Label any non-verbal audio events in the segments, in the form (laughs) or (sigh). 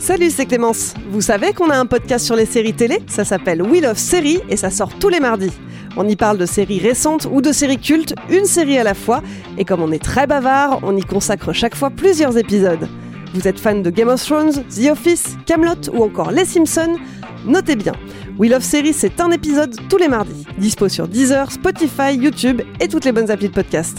Salut, c'est Clémence. Vous savez qu'on a un podcast sur les séries télé? Ça s'appelle Wheel of Séries et ça sort tous les mardis. On y parle de séries récentes ou de séries cultes, une série à la fois. Et comme on est très bavard, on y consacre chaque fois plusieurs épisodes. Vous êtes fan de Game of Thrones, The Office, Camelot ou encore Les Simpsons? Notez bien, Wheel of Series, c'est un épisode tous les mardis. Dispo sur Deezer, Spotify, YouTube et toutes les bonnes applis de podcast.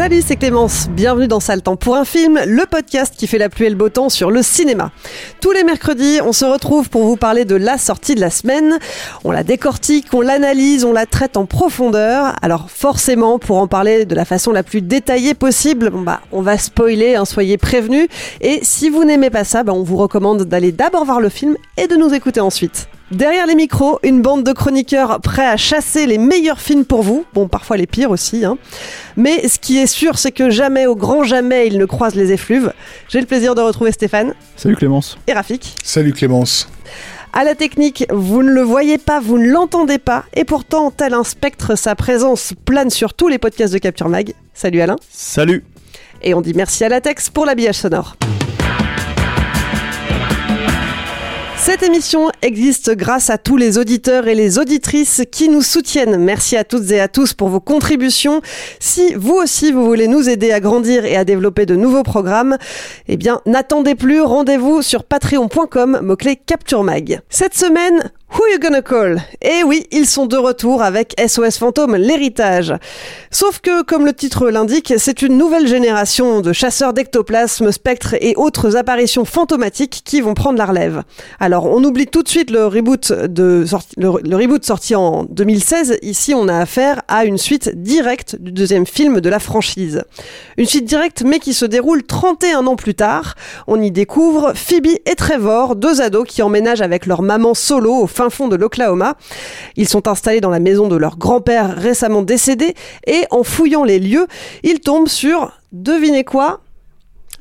Salut, c'est Clémence. Bienvenue dans Sale Temps pour un film, le podcast qui fait la pluie et le beau temps sur le cinéma. Tous les mercredis, on se retrouve pour vous parler de la sortie de la semaine. On la décortique, on l'analyse, on la traite en profondeur. Alors forcément, pour en parler de la façon la plus détaillée possible, bah, on va spoiler, hein, soyez prévenus. Et si vous n'aimez pas ça, bah, on vous recommande d'aller d'abord voir le film et de nous écouter ensuite. Derrière les micros, une bande de chroniqueurs prêts à chasser les meilleurs films pour vous. Bon, parfois les pires aussi. Hein. Mais ce qui est sûr, c'est que jamais, au grand jamais, ils ne croisent les effluves. J'ai le plaisir de retrouver Stéphane Salut Clémence. et Rafik. Salut Clémence. À la technique, vous ne le voyez pas, vous ne l'entendez pas. Et pourtant, tel un spectre, sa présence plane sur tous les podcasts de Capture Mag. Salut Alain. Salut. Et on dit merci à Latex pour l'habillage sonore. Cette émission existe grâce à tous les auditeurs et les auditrices qui nous soutiennent. Merci à toutes et à tous pour vos contributions. Si vous aussi vous voulez nous aider à grandir et à développer de nouveaux programmes, eh bien n'attendez plus, rendez-vous sur patreon.com, mot-clé Capture Mag. Cette semaine, Who You Gonna Call? Eh oui, ils sont de retour avec SOS Fantôme, l'héritage. Sauf que, comme le titre l'indique, c'est une nouvelle génération de chasseurs d'ectoplasmes, spectres et autres apparitions fantomatiques qui vont prendre la relève. Alors, on oublie tout de suite le reboot, de sorti- reboot sorti en 2016. Ici, on a affaire à une suite directe du deuxième film de la franchise. Une suite directe, mais qui se déroule 31 ans plus tard. On y découvre Phoebe et Trevor, deux ados qui emménagent avec leur maman solo au fin de l'Oklahoma. Ils sont installés dans la maison de leur grand-père récemment décédé et en fouillant les lieux, ils tombent sur, devinez quoi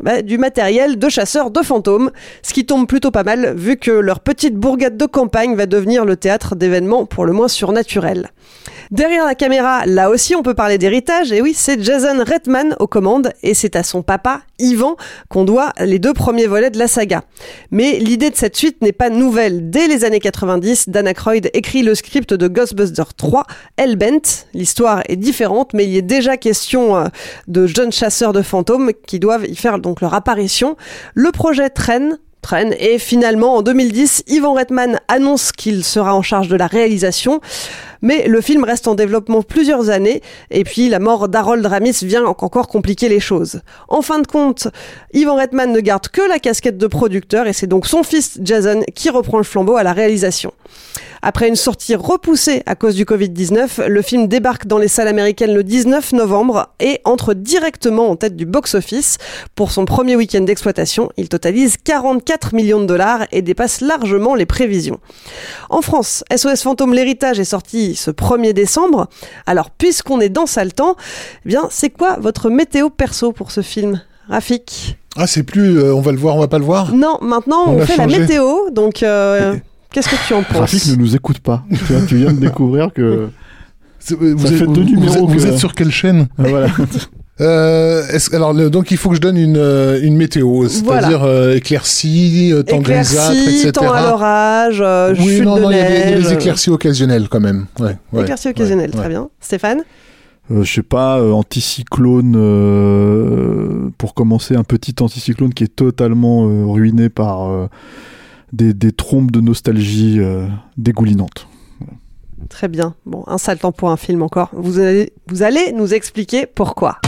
bah, du matériel de chasseurs de fantômes, ce qui tombe plutôt pas mal vu que leur petite bourgade de campagne va devenir le théâtre d'événements pour le moins surnaturels. Derrière la caméra, là aussi on peut parler d'héritage, et oui, c'est Jason Redman aux commandes, et c'est à son papa, Ivan, qu'on doit les deux premiers volets de la saga. Mais l'idée de cette suite n'est pas nouvelle. Dès les années 90, Dan Aykroyd écrit le script de Ghostbusters 3, Hellbent. L'histoire est différente, mais il y est déjà question euh, de jeunes chasseurs de fantômes qui doivent y faire donc leur apparition. Le projet traîne, traîne. Et finalement, en 2010, Ivan Reitman annonce qu'il sera en charge de la réalisation. Mais le film reste en développement plusieurs années. Et puis, la mort d'Harold Ramis vient encore compliquer les choses. En fin de compte, Ivan Reitman ne garde que la casquette de producteur et c'est donc son fils Jason qui reprend le flambeau à la réalisation. Après une sortie repoussée à cause du Covid-19, le film débarque dans les salles américaines le 19 novembre et entre directement en tête du box-office. Pour son premier week-end d'exploitation, il totalise 44 millions de dollars et dépasse largement les prévisions. En France, SOS Fantôme l'héritage est sorti ce 1er décembre. Alors, puisqu'on est dans sale temps, eh bien, c'est quoi votre météo perso pour ce film Rafik? Ah, c'est plus, euh, on va le voir, on va pas le voir? Non, maintenant On fait la météo, donc euh, qu'est-ce que tu en penses Rafik ne nous écoute pas. tu, vois, tu viens de découvrir que. Vous, Ça êtes, fait deux vous- numéros vous êtes- vous que- êtes sur quelle chaîne Ah, voilà. (laughs) Euh, alors le- donc il faut que je donne une, euh, une météo, c'est-à-dire euh, éclaircie, euh, temps grisâtre, Éclaircies, etc. temps à l'orage, euh, oui, chute non, de non, il y, a des- il neige. des éclaircies occasionnelles quand même. Ouais, ouais, Éclaircies occasionnelles, ouais, très ouais. bien. Stéphane Euh, je sais pas, euh, anticyclone, euh, pour commencer, un petit anticyclone qui est totalement euh, ruiné par euh, des, des trompes de nostalgie euh, dégoulinantes. Très bien. Bon, un sale temps pour un film encore. Vous allez, vous allez nous expliquer pourquoi.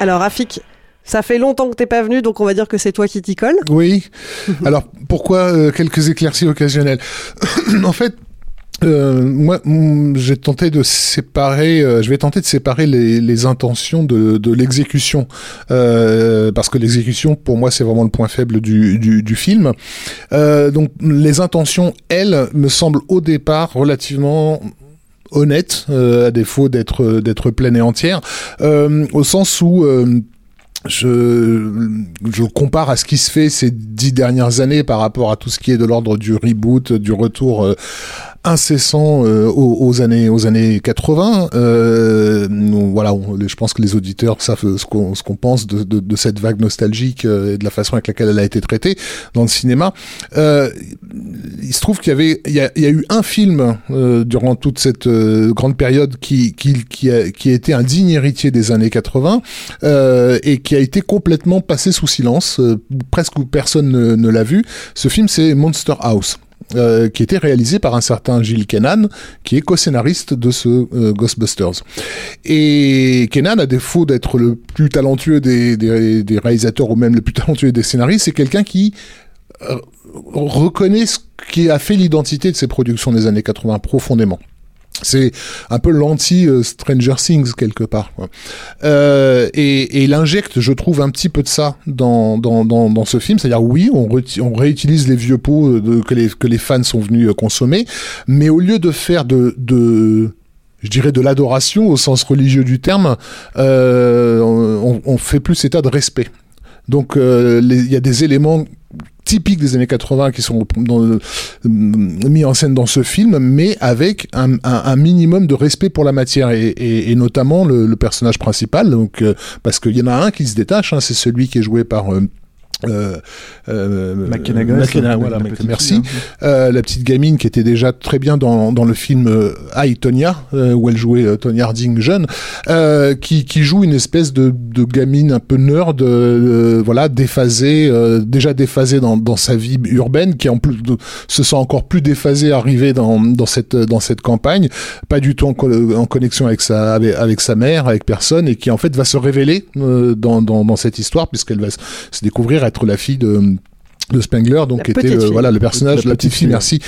Alors, Rafik, ça fait longtemps que t'es pas venu, donc on va dire que c'est toi qui t'y colle. Oui. Alors pourquoi euh, quelques éclaircies occasionnelles? (coughs) En fait. Euh, moi, mm, j'ai tenté de séparer. euh, je vais tenter de séparer les, intentions de, l'exécution, euh, parce que l'exécution, pour moi, c'est vraiment le point faible du, film. Donc, les intentions, elles, me semblent au départ relativement honnêtes, à défaut d'être d'être pleine et entière, au sens où je, compare à ce qui se fait ces dix dernières années par rapport à tout ce qui est de l'ordre du reboot, du retour incessant euh, aux, aux années aux années 80. Euh, voilà, je pense que les auditeurs savent ce qu'on qu'on pense de, de, de cette vague nostalgique euh, et de la façon avec laquelle elle a été traitée dans le cinéma. Euh, il se trouve qu'il y avait il y a, il y a eu un film euh, durant toute cette euh, grande période qui qui qui a, qui a été un digne héritier des années 80 euh, et qui a été complètement passé sous silence, presque personne ne, ne l'a vu. Ce film, c'est Monster House. Euh, qui était réalisé par un certain Gilles Kennan, qui est co-scénariste de ce euh, Ghostbusters. Et Kennan, à défaut d'être le plus talentueux des, des, des réalisateurs ou même le plus talentueux des scénaristes, c'est quelqu'un qui euh, reconnaît ce qui a fait l'identité de ses productions des années 80 profondément. C'est un peu l'anti euh, Stranger Things quelque part. Euh, et, et il injecte, je trouve, un petit peu de ça dans, dans, dans, ce film. C'est-à-dire, oui, on, réutilise les vieux pots euh, que, les, que les fans sont venus consommer, mais au lieu de faire de, de je dirais de l'adoration au sens religieux du terme, on, fait plus état de respect. Donc il y a des éléments typiques des années 80 qui sont le- mis en scène dans ce film, mais avec un, minimum de respect pour la matière et, notamment le, le personnage principal. Donc euh, parce qu'il y en a un qui se détache, hein, c'est celui qui est joué par euh, euh, euh, McKenna McKenna, voilà, la merci. hein. Euh, la petite gamine qui était déjà très bien dans, dans le film euh, I, Tonya, euh, où elle jouait euh, Tonya Harding jeune, euh, qui, qui joue une espèce de, de gamine un peu nerd, euh, voilà, déphasée, euh, déjà déphasée dans, dans sa vie urbaine, qui en plus de- se sent encore plus déphasée arrivée dans, dans cette dans cette campagne, pas du tout en, co- en connexion avec sa avec, avec sa mère, avec personne, et qui en fait va se révéler euh, dans, dans dans cette histoire puisqu'elle va se se être la fille de de Spengler, donc La qui était le, fille. voilà le personnage, La la, petite petite fille, fille, merci,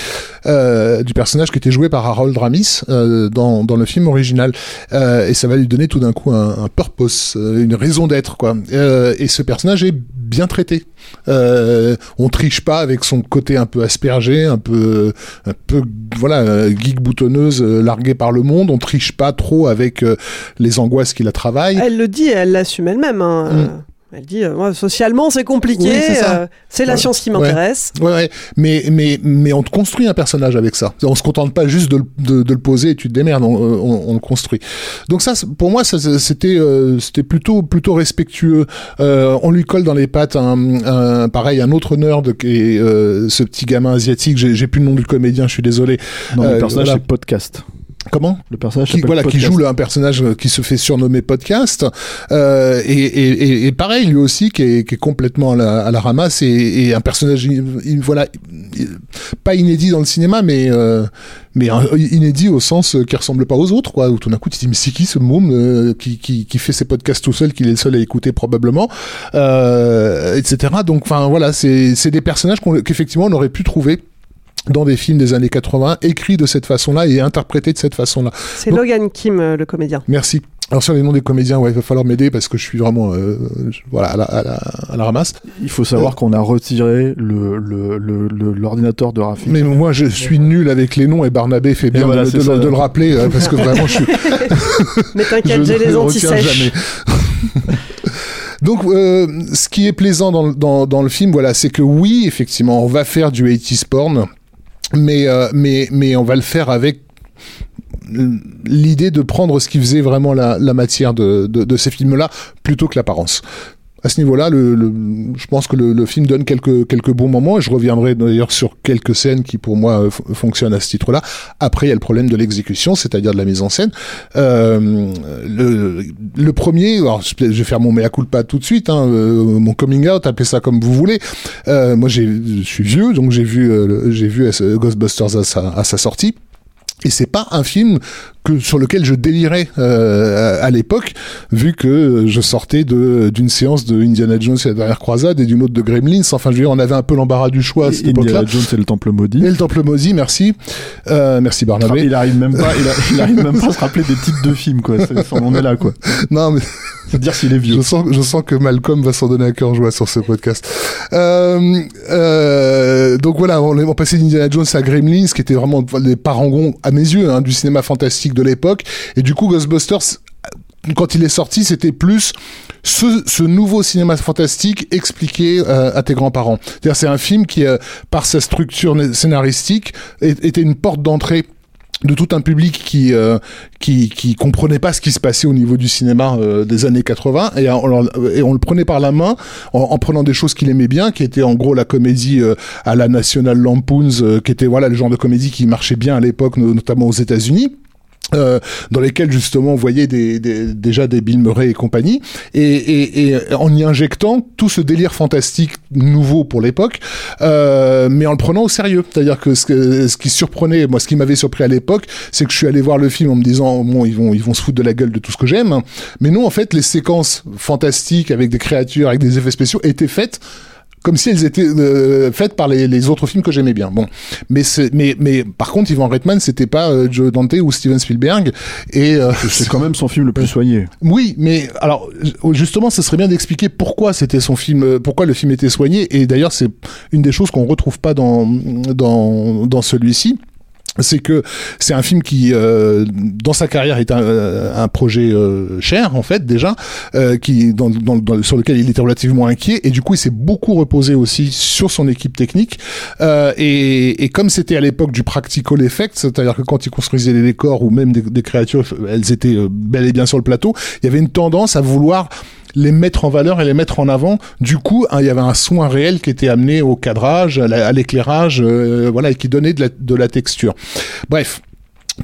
euh, du personnage qui était joué par Harold Ramis euh, dans dans le film original, Euh, et ça va lui donner tout d'un coup un, un purpose, euh, une raison d'être quoi. Euh, et ce personnage est bien traité. Euh, on triche pas avec son côté un peu aspergé, un peu un peu voilà euh, geek boutonneuse euh, larguée par le monde. On triche pas trop avec euh, les angoisses qui la travaillent. Elle le dit et elle l'assume elle-même. hein. Mm. Euh, Elle dit, euh, socialement, c'est compliqué, Oui, c'est ça. euh, c'est la Ouais. science qui m'intéresse. Ouais, ouais. Mais, mais, mais on te construit un personnage avec ça. On se contente pas juste de, le- de, de le poser et tu te démerdes, on, on, on le construit. Donc ça, pour moi, ça, c'était, euh, c'était plutôt, plutôt respectueux. Euh, on lui colle dans les pattes un, un- pareil, un autre nerd qui est euh, ce petit gamin asiatique. J'ai, j'ai plus le nom du comédien, je suis désolé. Non, Euh, le personnage, voilà. c'est podcast. Comment Le personnage qui, voilà, qui joue un personnage euh, qui se fait surnommer podcast euh, et, et, et, pareil lui aussi qui est, qui est complètement à la, à la ramasse et, et un personnage il- il- voilà il- pas inédit dans le cinéma mais euh, mais inédit au sens euh, qui ressemble pas aux autres quoi. Où tout d'un coup tu te dis mais c'est qui ce môme euh, qui, qui, qui fait ses podcasts tout seul qu'il est le seul à écouter probablement euh, etc donc enfin voilà c'est c'est des personnages qu'effectivement on aurait pu trouver dans des films des années 80, écrits de cette façon-là et interprétés de cette façon-là. C'est Logan Kim, euh, le comédien. Merci. Alors sur les noms des comédiens, ouais, il va falloir m'aider parce que je suis vraiment euh, je- voilà à la, à, la, à la ramasse. Il faut savoir qu'on a retiré le, le, le, le- l'ordinateur de Rafik. Mais moi je suis nul avec les noms et Barnabé fait bien voilà, de, le rappeler euh, parce que vraiment je suis (laughs) Mais t'inquiète, j'ai ne les antisèches. jamais. (laughs) Donc, euh, ce qui est plaisant dans, le- dans, dans le film, voilà, c'est que oui, effectivement, on va faire du 80s porn, mais, euh, mais, mais on va le faire avec l'idée de prendre ce qui faisait vraiment la, matière de, de, de ces films-là plutôt que l'apparence à ce niveau-là, le, le, je pense que le, le, film donne quelques, quelques bons moments je reviendrai d'ailleurs sur quelques scènes qui pour moi fonctionnent à ce titre-là. Après, il y a le problème de l'exécution, c'est-à-dire de la mise en scène. Euh, le, premier, alors je vais faire mon mea culpa tout de suite, hein, euh, mon coming out, appelez ça comme vous voulez. Euh, moi, je suis vieux, donc j'ai vu, euh, j'ai vu Ghostbusters à sa, à sa sortie. Et c'est pas un film que sur lequel je délirais euh, à l'époque, vu que je sortais de d'une séance de Indiana Jones et la dernière croisade et d'une autre de Gremlins. Enfin, je veux dire, on avait un peu l'embarras du choix à cette époque-là. Indiana Jones et le Temple maudit. Et le Temple maudit, merci, euh, merci Barnabé. Il arrive même pas, il, a, il, arrive même pas à se rappeler des titres de films, quoi. on est là, quoi. Non, mais c'est dire s'il est vieux. Je sens, je sens que Malcolm va s'en donner à cœur joie sur ce podcast. Euh, euh, donc voilà, on, on passait d'Indiana Jones à Gremlins, qui était vraiment les parangons à mes yeux hein, du cinéma fantastique de l'époque. Et du coup, Ghostbusters, quand il est sorti, c'était plus ce, nouveau cinéma fantastique expliqué euh, à tes grands-parents. C'est-à-dire, c'est un film qui, euh, par sa structure scénaristique, était une porte d'entrée de tout un public qui euh, qui qui comprenait pas ce qui se passait au niveau du cinéma des années 80 et on, le prenait par la main en, en prenant des choses qu'il aimait bien qui était en gros la comédie à la National Lampoons qui était voilà le genre de comédie qui marchait bien à l'époque notamment aux États-Unis euh, dans lesquels justement on voyait des, des, déjà des Bill Murray et compagnie, et, et, et, en y injectant tout ce délire fantastique nouveau pour l'époque, euh, mais en le prenant au sérieux. C'est-à-dire que ce, ce, qui surprenait, moi ce qui m'avait surpris à l'époque, c'est que je suis allé voir le film en me disant bon ils vont ils vont se foutre de la gueule de tout ce que j'aime, mais non en fait les séquences fantastiques avec des créatures, avec des effets spéciaux étaient faites comme si elles étaient euh, faites par les, les, autres films que j'aimais bien. Bon, mais mais mais par contre, Ivan Reitman, c'était pas euh, Joe Dante ou Steven Spielberg, et euh, (laughs) c'est quand même son film le plus soigné. Oui, mais alors justement, ce serait bien d'expliquer pourquoi c'était son film, pourquoi le film était soigné. Et d'ailleurs, c'est une des choses qu'on retrouve pas dans dans dans celui-ci c'est que c'est un film qui, euh, dans sa carrière, est un, euh, un projet euh, cher en fait déjà, euh, qui dans, dans, dans, sur lequel il était relativement inquiet. Et du coup il s'est beaucoup reposé aussi sur son équipe technique. Euh, et, et, comme c'était à l'époque du practical effect, c'est-à-dire que quand il construisait les décors ou même des, des créatures, elles étaient bel et bien sur le plateau, il y avait une tendance à vouloir les mettre en valeur et les mettre en avant. Du coup, hein, il y avait un soin réel qui était amené au cadrage, à l'éclairage, euh, voilà, et qui donnait de la, de la texture. Bref,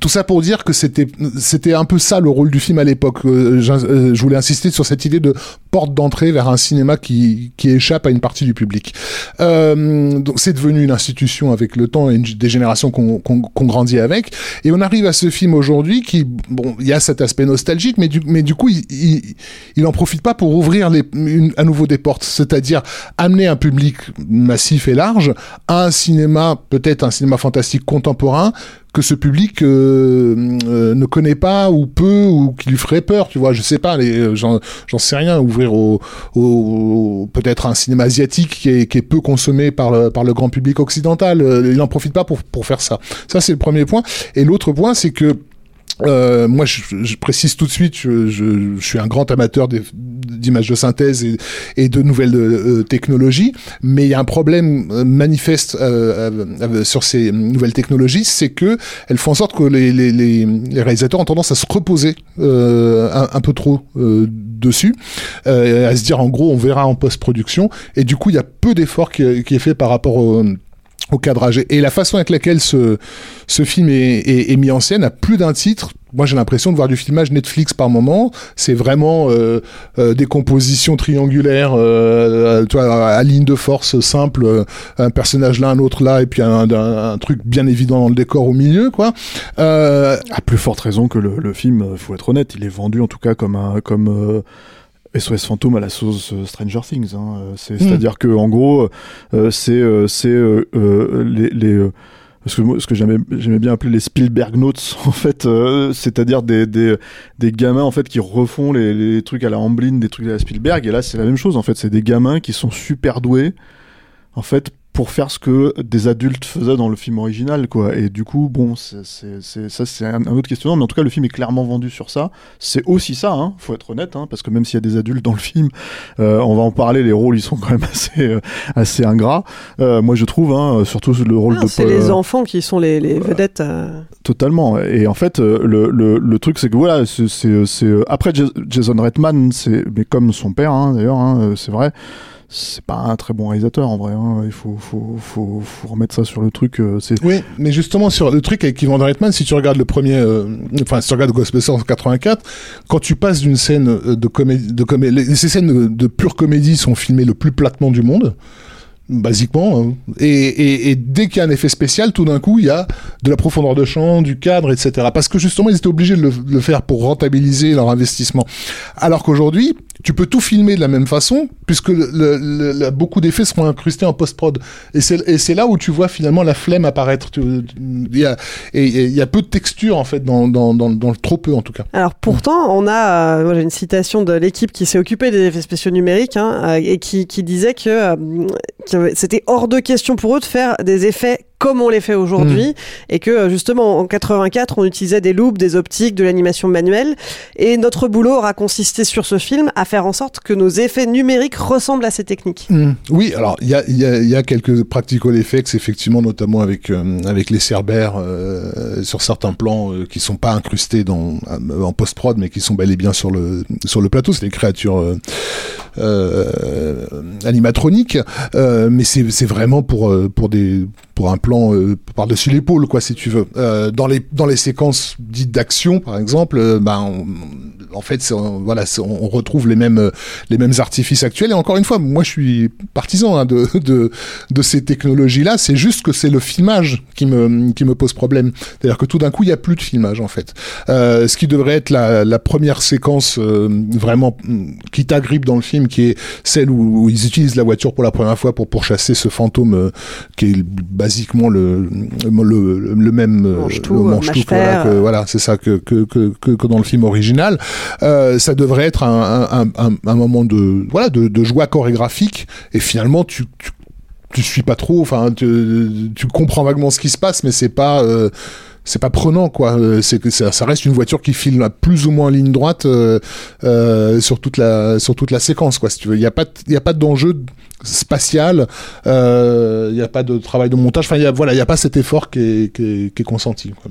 tout ça pour dire que c'était c'était un peu ça le rôle du film à l'époque. Euh, je voulais insister sur cette idée de porte d'entrée vers un cinéma qui qui échappe à une partie du public. Euh, donc c'est devenu une institution avec le temps et des générations qu'on qu'on grandit avec. Et on arrive à ce film aujourd'hui qui bon il y a cet aspect nostalgique, mais du mais du coup il il, il en profite pas pour ouvrir les une, à nouveau des portes, c'est-à-dire amener un public massif et large à un cinéma peut-être un cinéma fantastique contemporain que ce public euh, euh, ne connaît pas ou peu ou qui lui ferait peur, tu vois, je sais pas, les, j'en, j'en sais rien, ouvrir au, au peut-être un cinéma asiatique qui est, qui est peu consommé par le, par le grand public occidental, il n'en profite pas pour, pour faire ça. Ça c'est le premier point. Et l'autre point, c'est que euh, moi, je, je, précise tout de suite, je, je, je suis un grand amateur d'images de synthèse et, et de nouvelles euh, technologies, mais il y a un problème euh, manifeste euh, euh, sur ces nouvelles technologies, c'est que elles font en sorte que les, les, les, réalisateurs ont tendance à se reposer euh, un, un, peu trop dessus, à se dire en gros on verra en post-production, et du coup il y a peu d'efforts qui, qui, est fait par rapport au au cadrage. Et la façon avec laquelle ce, ce film est, est, est mis en scène a plus d'un titre. Moi, j'ai l'impression de voir du filmage Netflix par moment. C'est vraiment euh, euh, des compositions triangulaires, euh, toi, à ligne de force simple, euh, un personnage là, un autre là, et puis un, un, un, truc bien évident dans le décor au milieu, quoi. Euh, à plus forte raison que le, le, film, faut être honnête, il est vendu en tout cas comme un comme SOS fantôme à la sauce Stranger Things. Hein. C'est-à-dire mm. que en gros, euh, c'est euh, c'est euh, les, les ce que, ce que j'aimais, j'aimais bien appeler les Spielberg Notes, (laughs) en fait, euh, c'est-à-dire des, des, des gamins, en fait, qui refont les, les trucs à la Amblin, des trucs à la Spielberg, et là, c'est la même chose, en fait, c'est des gamins qui sont super doués, en fait, pour faire ce que des adultes faisaient dans le film original, quoi. Et du coup, bon, c'est, ça, c'est un, un autre questionnement, mais en tout cas, le film est clairement vendu sur ça. C'est aussi ça, hein, faut être honnête, hein, parce que même s'il y a des adultes dans le film, euh, on va en parler, les rôles, ils sont quand même (laughs) assez, euh, assez ingrats. Euh, moi, je trouve, hein, surtout le rôle Ah, de c'est les enfants qui sont les, les vedettes. Totalement. Et en fait, le, le, le truc, c'est que voilà, c'est, après Jas- Jason Reitman, c'est, mais comme son père, hein, d'ailleurs, c'est vrai, c'est pas un très bon réalisateur en vrai. hein. Il faut, faut, faut, faut remettre ça sur le truc. euh, Oui, mais justement sur le truc avec Ivan Reitman, si tu regardes le premier, euh, enfin si tu regardes Ghostbusters en 84, quand tu passes d'une scène euh, de comédie, de comédie, ces scènes de, de pure comédie sont filmées le plus platement du monde. Basiquement, hein. et, et, et dès qu'il y a un effet spécial, tout d'un coup, il y a de la profondeur de champ, du cadre, etc. Parce que justement, ils étaient obligés de le, de le faire pour rentabiliser leur investissement. Alors qu'aujourd'hui, tu peux tout filmer de la même façon, puisque beaucoup d'effets seront incrustés en post-prod. Et c'est là où tu vois finalement la flemme apparaître. Il y a, et il y a peu de texture, en fait, dans, le trop peu, en tout cas. Alors pourtant, on a, euh, j'ai une citation de l'équipe qui s'est occupée des effets spéciaux numériques hein, euh, et qui, disait que, euh, que c'était hors de question pour eux de faire des effets comme on les fait aujourd'hui et que euh, justement en 84 on utilisait des loops, des optiques, de l'animation manuelle et notre boulot aura consisté sur ce film à faire en sorte que nos effets numériques ressemblent à ces techniques. Mm. Oui, alors il y a, y, a, y a quelques practical effects, effectivement, notamment avec euh, avec les cerbères euh, sur certains plans euh, qui sont pas incrustés dans euh, en post prod, mais qui sont bel et bien sur le sur le plateau. C'est des créatures euh, animatroniques, euh, mais c'est vraiment pour euh, pour des pour un plan euh, par-dessus l'épaule, quoi, si tu veux. Euh, dans les dans les séquences dites d'action, par exemple, ben on- en fait, on- voilà, on retrouve les mêmes les mêmes artifices actuels. Et encore une fois, moi, je suis partisan hein, de, de de ces technologies-là. C'est juste que c'est le filmage qui me qui me pose problème. C'est-à-dire que tout d'un coup, il y a plus de filmage en fait. Ce qui devrait être la, la première séquence vraiment qui t'agrippe dans le film, qui est celle où, où ils utilisent la voiture pour la première fois pour pourchasser ce fantôme euh, qui est basiquement le le, le même euh, Mange-tout, euh, voilà, c'est ça que, que, que, que, dans le film original. Ça devrait être un, un, un, un moment de, voilà, de, de joie chorégraphique, et finalement, tu, tu, tu suis pas trop, enfin, tu, tu comprends vaguement ce qui se passe, mais c'est pas, euh, c'est pas prenant, quoi. Euh, C'est que ça, ça reste une voiture qui file plus ou moins ligne droite euh, euh, sur toute la, sur toute la séquence, quoi. Si tu veux, il y a pas, il y a pas d'enjeu spatial, euh, il y a pas de travail de montage. Enfin, y a, voilà, il y a pas cet effort qui est, qui est, qui est consenti. quoi.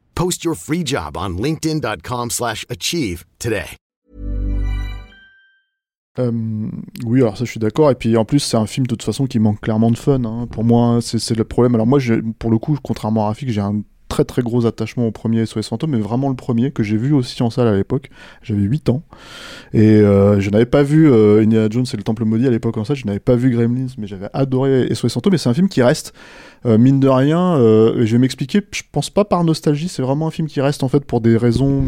Post your free job on slash achieve today. Euh, oui, alors ça, je suis d'accord. Et puis en plus, c'est un film de toute façon qui manque clairement de fun. hein. Pour moi, c'est le problème. Alors moi, pour le coup, contrairement à Rafik, j'ai un très très gros attachement au premier SOS Fantôme, mais vraiment le premier que j'ai vu aussi en salle à l'époque. J'avais 8 ans et euh, je n'avais pas vu euh, Indiana Jones et le Temple maudit à l'époque en salle. Je n'avais pas vu Gremlins, mais j'avais adoré SOS Fantôme. Et c'est un film qui reste euh, mine de rien. euh, je vais m'expliquer. Je pense pas par nostalgie. C'est vraiment un film qui reste en fait pour des raisons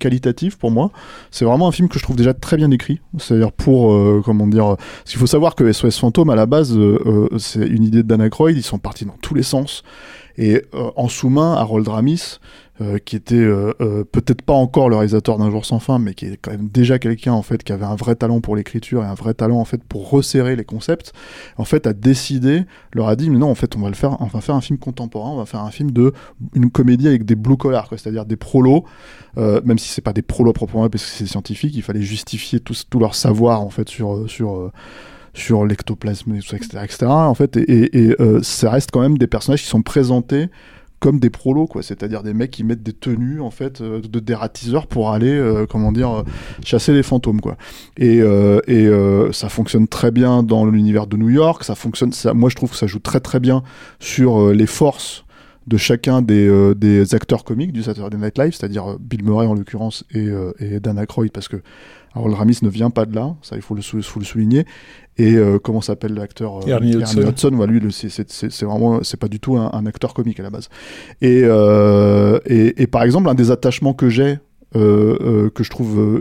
qualitatives pour moi. C'est vraiment un film que je trouve déjà très bien écrit. C'est-à-dire pour, comment dire, parce qu'il faut savoir que SOS Fantôme, à la base, c'est une idée de Dan Aykroyd, ils sont partis dans tous les sens. Et euh, en sous-main, Harold Ramis, euh, qui était euh, peut-être pas encore le réalisateur d'un jour sans fin, mais qui est quand même déjà quelqu'un en fait qui avait un vrai talent pour l'écriture et un vrai talent en fait pour resserrer les concepts. En fait, a décidé, leur a dit mais non, en fait, on va le faire, on faire un film contemporain, on va faire un film de une comédie avec des blue collars, c'est-à-dire des prolos, même si c'est pas des prolos proprement parce que c'est scientifique, il fallait justifier tout, tout leur savoir en fait sur sur sur l'ectoplasme, etc., etc. En fait, et, euh, ça reste quand même des personnages qui sont présentés comme des prolos, quoi. C'est-à-dire des mecs qui mettent des tenues, en fait, euh, de dératiseurs pour aller, euh, comment dire, chasser les fantômes, quoi. Et, ça fonctionne très bien dans l'univers de New York. Ça fonctionne. Ça, moi, je trouve que ça joue très très bien sur les forces de chacun des, euh, des acteurs comiques du Saturday Night Live, c'est-à-dire euh, Bill Murray en l'occurrence et, euh, et Dan Aykroyd, parce que Harold Ramis ne vient pas de là, ça il faut le, sou- faut le souligner. Et euh, comment s'appelle l'acteur Ernie Hudson. voilà, lui, c'est- vraiment, c'est pas du tout un, un acteur comique à la base. Et, et, et par exemple, un des attachements que j'ai, que je trouve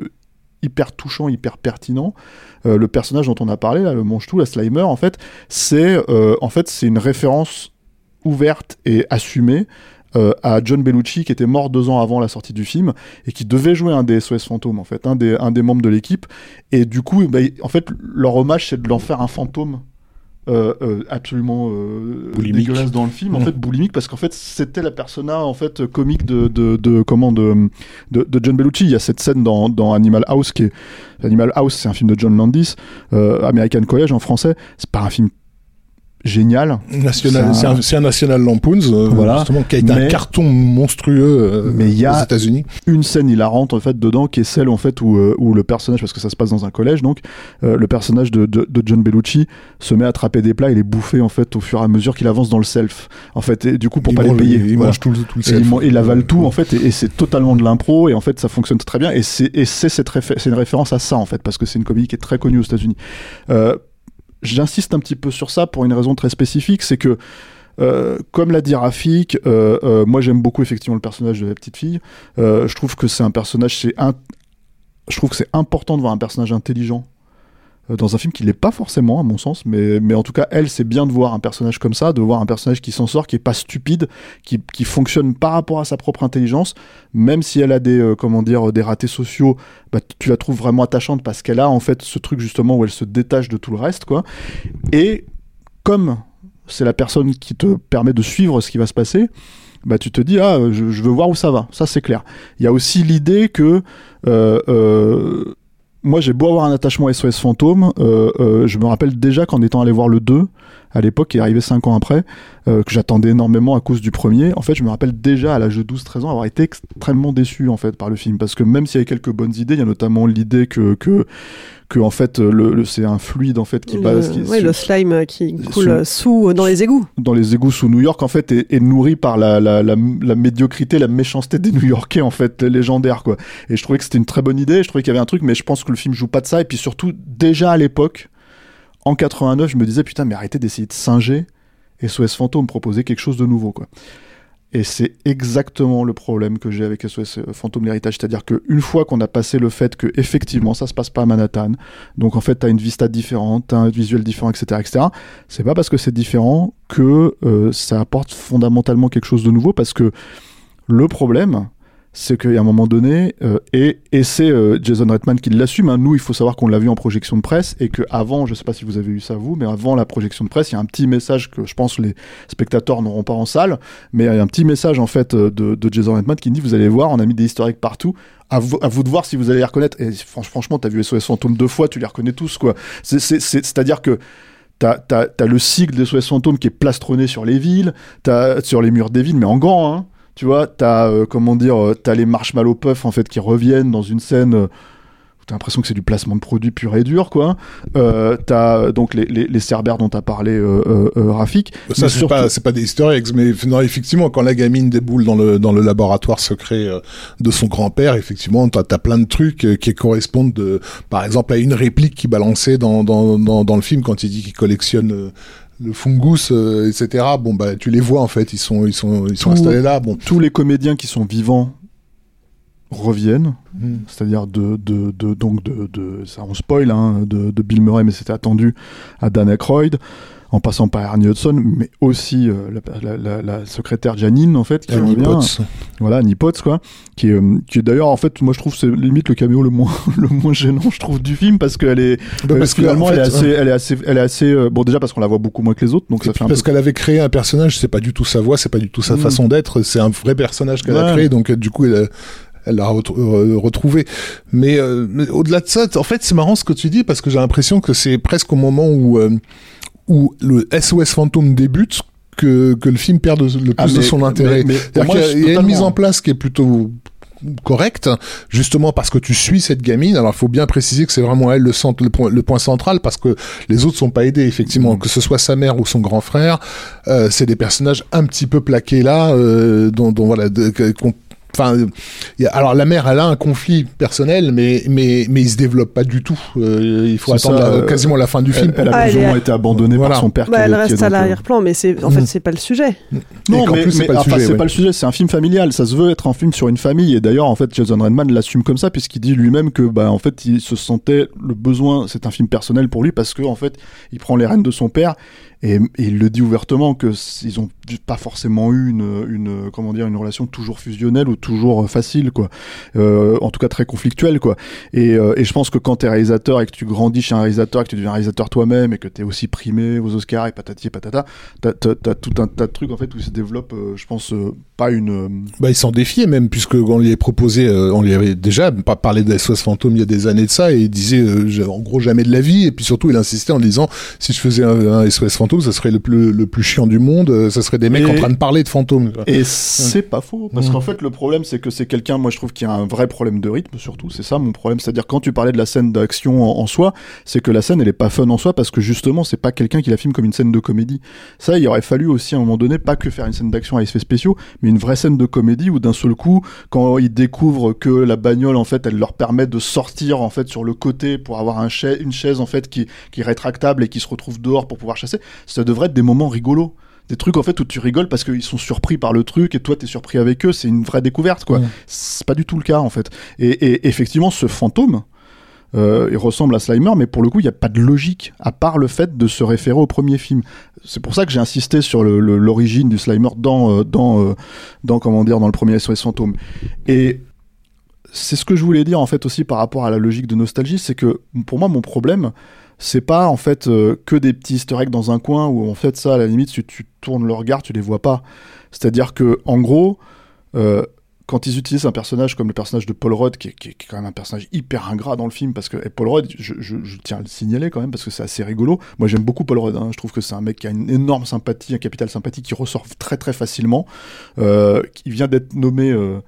hyper touchant, hyper pertinent, euh, le personnage dont on a parlé, là, le mange-tout, la Slimer, en fait, c'est euh, en fait c'est une référence ouverte et assumée euh, à John Bellucci qui était mort deux ans avant la sortie du film et qui devait jouer un des SOS fantômes en fait, un des, un des membres de l'équipe. Et du coup bah, en fait leur hommage c'est de l'en faire un fantôme euh, euh, absolument dégueulasse dans le film en Mm. fait boulimique parce qu'en fait c'était la persona en fait comique de, de, de comment de, de, de John Bellucci. Il y a cette scène dans, dans Animal House qui est Animal House c'est un film de John Landis American College en français. C'est pas un film génial National, C'est un- un, c'est un National Lampoons, euh, Voilà. justement, qui a été Mais- un carton monstrueux euh, Mais il y a- aux États-Unis. une scène hilarante en fait dedans qui est celle en fait où, euh, où le personnage parce que ça se passe dans un collège donc euh, le personnage de, de, de John Bellucci se met à attraper des plats et les bouffer en fait au fur et à mesure qu'il avance dans le self en fait et du coup pour Il pas mange- les payer il voilà. mange tout le- tout le Et il, self. man- il avale tout en fait et, et c'est totalement de l'impro et en fait ça fonctionne très bien et c'est et c'est c'est une référence à ça en fait parce que c'est une comédie qui est très connue aux États-Unis euh, j'insiste un petit peu sur ça pour une raison très spécifique c'est que euh, comme l'a dit Rafik, euh, euh, moi j'aime beaucoup effectivement le personnage de la petite fille. Je trouve que c'est un personnage, je trouve que c'est important de voir un personnage intelligent dans un film qui l'est pas forcément à mon sens, mais, mais en tout cas elle c'est bien de voir un personnage comme ça, de voir un personnage qui s'en sort, qui est pas stupide, qui, qui fonctionne par rapport à sa propre intelligence, même si elle a des euh, comment dire des ratés sociaux, bah, tu la trouves vraiment attachante parce qu'elle a en fait ce truc justement où elle se détache de tout le reste quoi. Et comme c'est la personne qui te permet de suivre ce qui va se passer, bah tu te dis ah je, veux voir où ça va, ça c'est clair. Il y a aussi l'idée que euh, euh, moi j'ai beau avoir un attachement SOS fantôme, euh, euh, je me rappelle déjà qu'en étant allé voir le 2 à l'époque, qui est arrivé 5 ans après, euh, que j'attendais énormément à cause du premier, en fait je me rappelle déjà à l'âge de 12-13 ans avoir été extrêmement déçu en fait par le film, parce que même s'il y avait quelques bonnes idées, il y a notamment l'idée que, que que en fait le, le- c'est un fluide en fait qui Le- passe qui- ouais, sur- le slime qui coule sous- euh, sous, dans les égouts. dans les égouts sous New York en fait est, est nourri par la, la, la, la médiocrité, la méchanceté des New-Yorkais en fait légendaires quoi. Et je trouvais que c'était une très bonne idée, je trouvais qu'il y avait un truc, mais je pense que le film joue pas de ça. Et puis surtout déjà à l'époque, en 89, je me disais putain mais arrêtez d'essayer de singer SOS Fantôme, proposer quelque chose de nouveau quoi. Et c'est exactement le problème que j'ai avec SOS Fantôme l'héritage, c'est-à-dire qu'une fois qu'on a passé le fait que effectivement ça se passe pas à Manhattan, donc en fait t'as une vista différente, t'as un visuel différent, etc., etc. C'est pas parce que c'est différent que euh, ça apporte fondamentalement quelque chose de nouveau, parce que le problème, c'est qu'à un moment donné, euh, et, et c'est euh, Jason Reitman qui l'assume, hein, nous il faut savoir qu'on l'a vu en projection de presse, et que avant, je sais pas si vous avez eu ça vous, mais avant la projection de presse, il y a un petit message que je pense les spectateurs n'auront pas en salle, mais il y a un petit message en fait euh, de, Jason Reitman qui dit vous allez voir, on a mis des historiques partout, à vous, à vous de voir si vous allez les reconnaître. Et franch- franchement, t'as vu SOS Fantôme deux fois, tu les reconnais tous quoi. C'est- c'est- c'est- C'est-à-dire que T'as, t'as le sigle des SOS Fantômes qui est plastronné sur les villes, t'as sur les murs des villes, mais en grand, hein. Tu vois, t'as, euh, comment dire, euh, t'as les marshmallow puffs, en fait, qui reviennent dans une scène euh, où t'as l'impression que c'est du placement de produits pur et dur, quoi. Euh, t'as, euh, donc, les, les, les cerbères dont t'as parlé, euh, Rafik. Ça, c'est surtout- pas, pas des eggs, mais non, effectivement, quand la gamine déboule dans le, dans le laboratoire secret de son grand-père, effectivement, t'as, t'as plein de trucs qui correspondent de, par exemple, à une réplique qui balançait dans, dans, dans, dans le film quand il dit qu'il collectionne le fungus, euh, etc. Bon, bah, tu les vois, en fait, ils sont, ils sont, ils sont Tout- installés là. Bon. tous les comédiens qui sont vivants reviennent, Mm. c'est-à-dire de, de, de donc de, de ça on spoil hein, de, de Bill Murray mais c'était attendu à Dan Aykroyd en passant par Ernie Hudson mais aussi euh, la, la, la, la secrétaire Janine en fait qui Annie revient Potts. voilà Annie Potts quoi qui est, euh, qui est d'ailleurs en fait moi je trouve c'est limite le caméo le moins (laughs) le moins gênant je trouve du film parce qu'elle est Bah, parce que, finalement en elle, est assez, elle est assez elle est assez euh, bon déjà parce qu'on la voit beaucoup moins que les autres donc ça fait un parce peu qu'elle avait créé un personnage, c'est pas du tout sa voix, c'est pas du tout sa Mm. façon d'être, c'est un vrai personnage qu'elle a créé, donc euh, du coup, elle, a- elle l'a euh, retrouvé. Mais, euh, mais au-delà de ça, en fait, c'est marrant ce que tu dis parce que j'ai l'impression que c'est presque au moment où euh, où le SOS fantôme débute que, que le film perd de- le plus Ah, de son intérêt. mais- mais moi, y a- il y a une mise en place qui est plutôt correcte, justement parce que tu suis cette gamine. Alors il faut bien préciser que c'est vraiment elle le centre, le point, le point central, parce que les autres sont pas aidés effectivement, que ce soit sa mère ou son grand frère, euh, c'est des personnages un petit peu plaqués là, euh, dont, dont voilà, qu'on Enfin, il y a- alors la mère, elle a un conflit personnel, mais mais mais il se développe pas du tout. Euh, il faut attendre ça, la- euh, quasiment la fin du film. Elle, a Ah, plus elle ou est- moins été abandonnée Voilà. par son père. Bah, qui elle est- qui est reste à euh, l'arrière-plan, mais c'est en fait c'est pas le sujet. Et Non, mais, plus, c'est mais pas le enfin, sujet, c'est ouais. pas le sujet, c'est un film familial. Ça se veut être un film sur une famille. Et d'ailleurs, en fait, Jason Redman l'assume comme ça, puisqu'il dit lui-même que, bah, en fait, il se sentait le besoin. C'est un film personnel pour lui parce que, en fait, il prend les rênes de son père et, il le dit ouvertement que ils ont pas forcément eu une, une, comment dire, une relation toujours fusionnelle ou toujours euh, facile, quoi. Euh, en tout cas, très conflictuelle, quoi. Et, euh, et je pense que quand t'es réalisateur et que tu grandis chez un réalisateur, et que tu deviens réalisateur toi-même et que t'es aussi primé aux Oscars et patati et patata, t'as, t'as, t'as tout un tas de trucs en fait où se développe, euh, je pense, euh, pas une. euh, Bah, il s'en défiait même, puisque on lui avait proposé, euh, on lui avait déjà parlé de SOS Fantôme il y a des années de ça, et il disait euh, en gros jamais de la vie, et puis surtout il insistait en disant si je faisais un, un SOS Fantôme, ça serait le plus, le plus chiant du monde, ça serait des mecs Et- en train de parler de fantômes. quoi. Et c'est pas faux, parce qu'en fait le problème c'est que c'est quelqu'un, moi je trouve qui a un vrai problème de rythme surtout, c'est ça mon problème, c'est-à-dire quand tu parlais de la scène d'action en, en soi, c'est que la scène elle est pas fun en soi parce que justement c'est pas quelqu'un qui la filme comme une scène de comédie. Ça il aurait fallu aussi à un moment donné pas que faire une scène d'action à effets spéciaux, mais une vraie scène de comédie où d'un seul coup quand ils découvrent que la bagnole en fait elle leur permet de sortir en fait sur le côté pour avoir un une chaise en fait qui, qui est rétractable et qui se retrouve dehors pour pouvoir chasser, ça devrait être des moments rigolos. Des trucs en fait où tu rigoles parce qu'ils sont surpris par le truc et toi t'es surpris avec eux. C'est une vraie découverte quoi. Ouais. c'est pas du tout le cas en fait. Et, et effectivement ce fantôme il ressemble à Slimer mais pour le coup il n'y a pas de logique à part le fait de se référer au premier film c'est pour ça que j'ai insisté sur l'origine du Slimer dans euh, dans euh, dans comment dire dans le premier SOS fantôme et c'est ce que je voulais dire en fait aussi par rapport à la logique de nostalgie, c'est que pour moi mon problème c'est pas en fait euh, que des petits easter eggs dans un coin où en fait ça à la limite si tu tournes le regard tu les vois pas. C'est-à-dire que en gros euh, quand ils utilisent un personnage comme le personnage de Paul Rudd, qui est, quand même un personnage hyper ingrat dans le film, parce que Paul Rudd, je, tiens à le signaler quand même, parce que c'est assez rigolo. Moi, j'aime beaucoup Paul Rudd. hein. Je trouve que c'est un mec qui a une énorme sympathie, un capital sympathie qui ressort très très facilement. Euh, qui vient d'être nommé euh,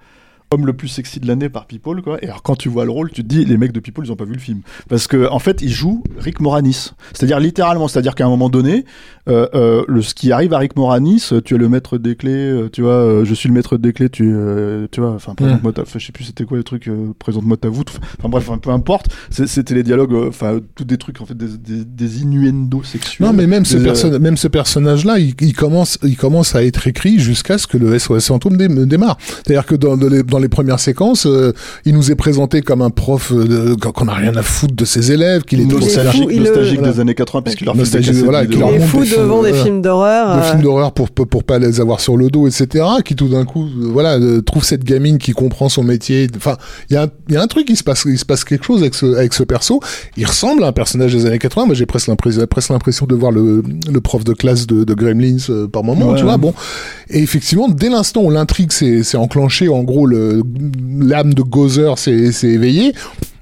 homme le plus sexy de l'année par People, quoi. Et alors, quand tu vois le rôle, tu te dis, les mecs de People, ils ont pas vu le film. Parce que, en fait, il joue Rick Moranis. C'est-à-dire, littéralement, c'est-à-dire qu'à un moment donné, euh, euh, le, ce qui arrive à Rick Moranis, euh, tu es le maître des clés, euh, tu vois, euh, je suis le maître des clés, tu, euh, tu vois, enfin, présente-moi ta, je sais plus c'était quoi le truc, euh, présente-moi ta voûte, enfin, bref, peu importe. C'était les dialogues, enfin, tous des trucs, en fait, des, des, des innuendos sexuels. Non, mais même ce, perso- même ce personnage-là, il, il commence, il commence à être écrit jusqu'à ce que le SOS Fantôme dé- démarre. C'est-à-dire que dans, dans les, dans les premières séquences, euh, il nous est présenté comme un prof euh, qu'on n'a rien à foutre de ses élèves, qu'il est trop nostalgique, fou, nostalgique le- des années 80, puisqu'il leur fait des Nostalgique, cassettes voilà, qu'il leur Il est fou des films, devant des films d'horreur. de euh, films d'horreur pour, pour pour pas les avoir sur le dos, etc. Qui tout d'un coup, voilà, euh, trouve cette gamine qui comprend son métier. Enfin, il y a un, il y a un truc, il se passe, il se passe quelque chose avec ce avec ce perso. Il ressemble à un personnage des années 80. Moi, j'ai presque l'impression, presque l'impression de voir le le prof de classe de, de Gremlins euh, par moment, Ouais, tu vois. ouais. Bon, et effectivement, dès l'instant où l'intrigue s'est enclenchée, en gros, le l'âme de Gozer s'est éveillée.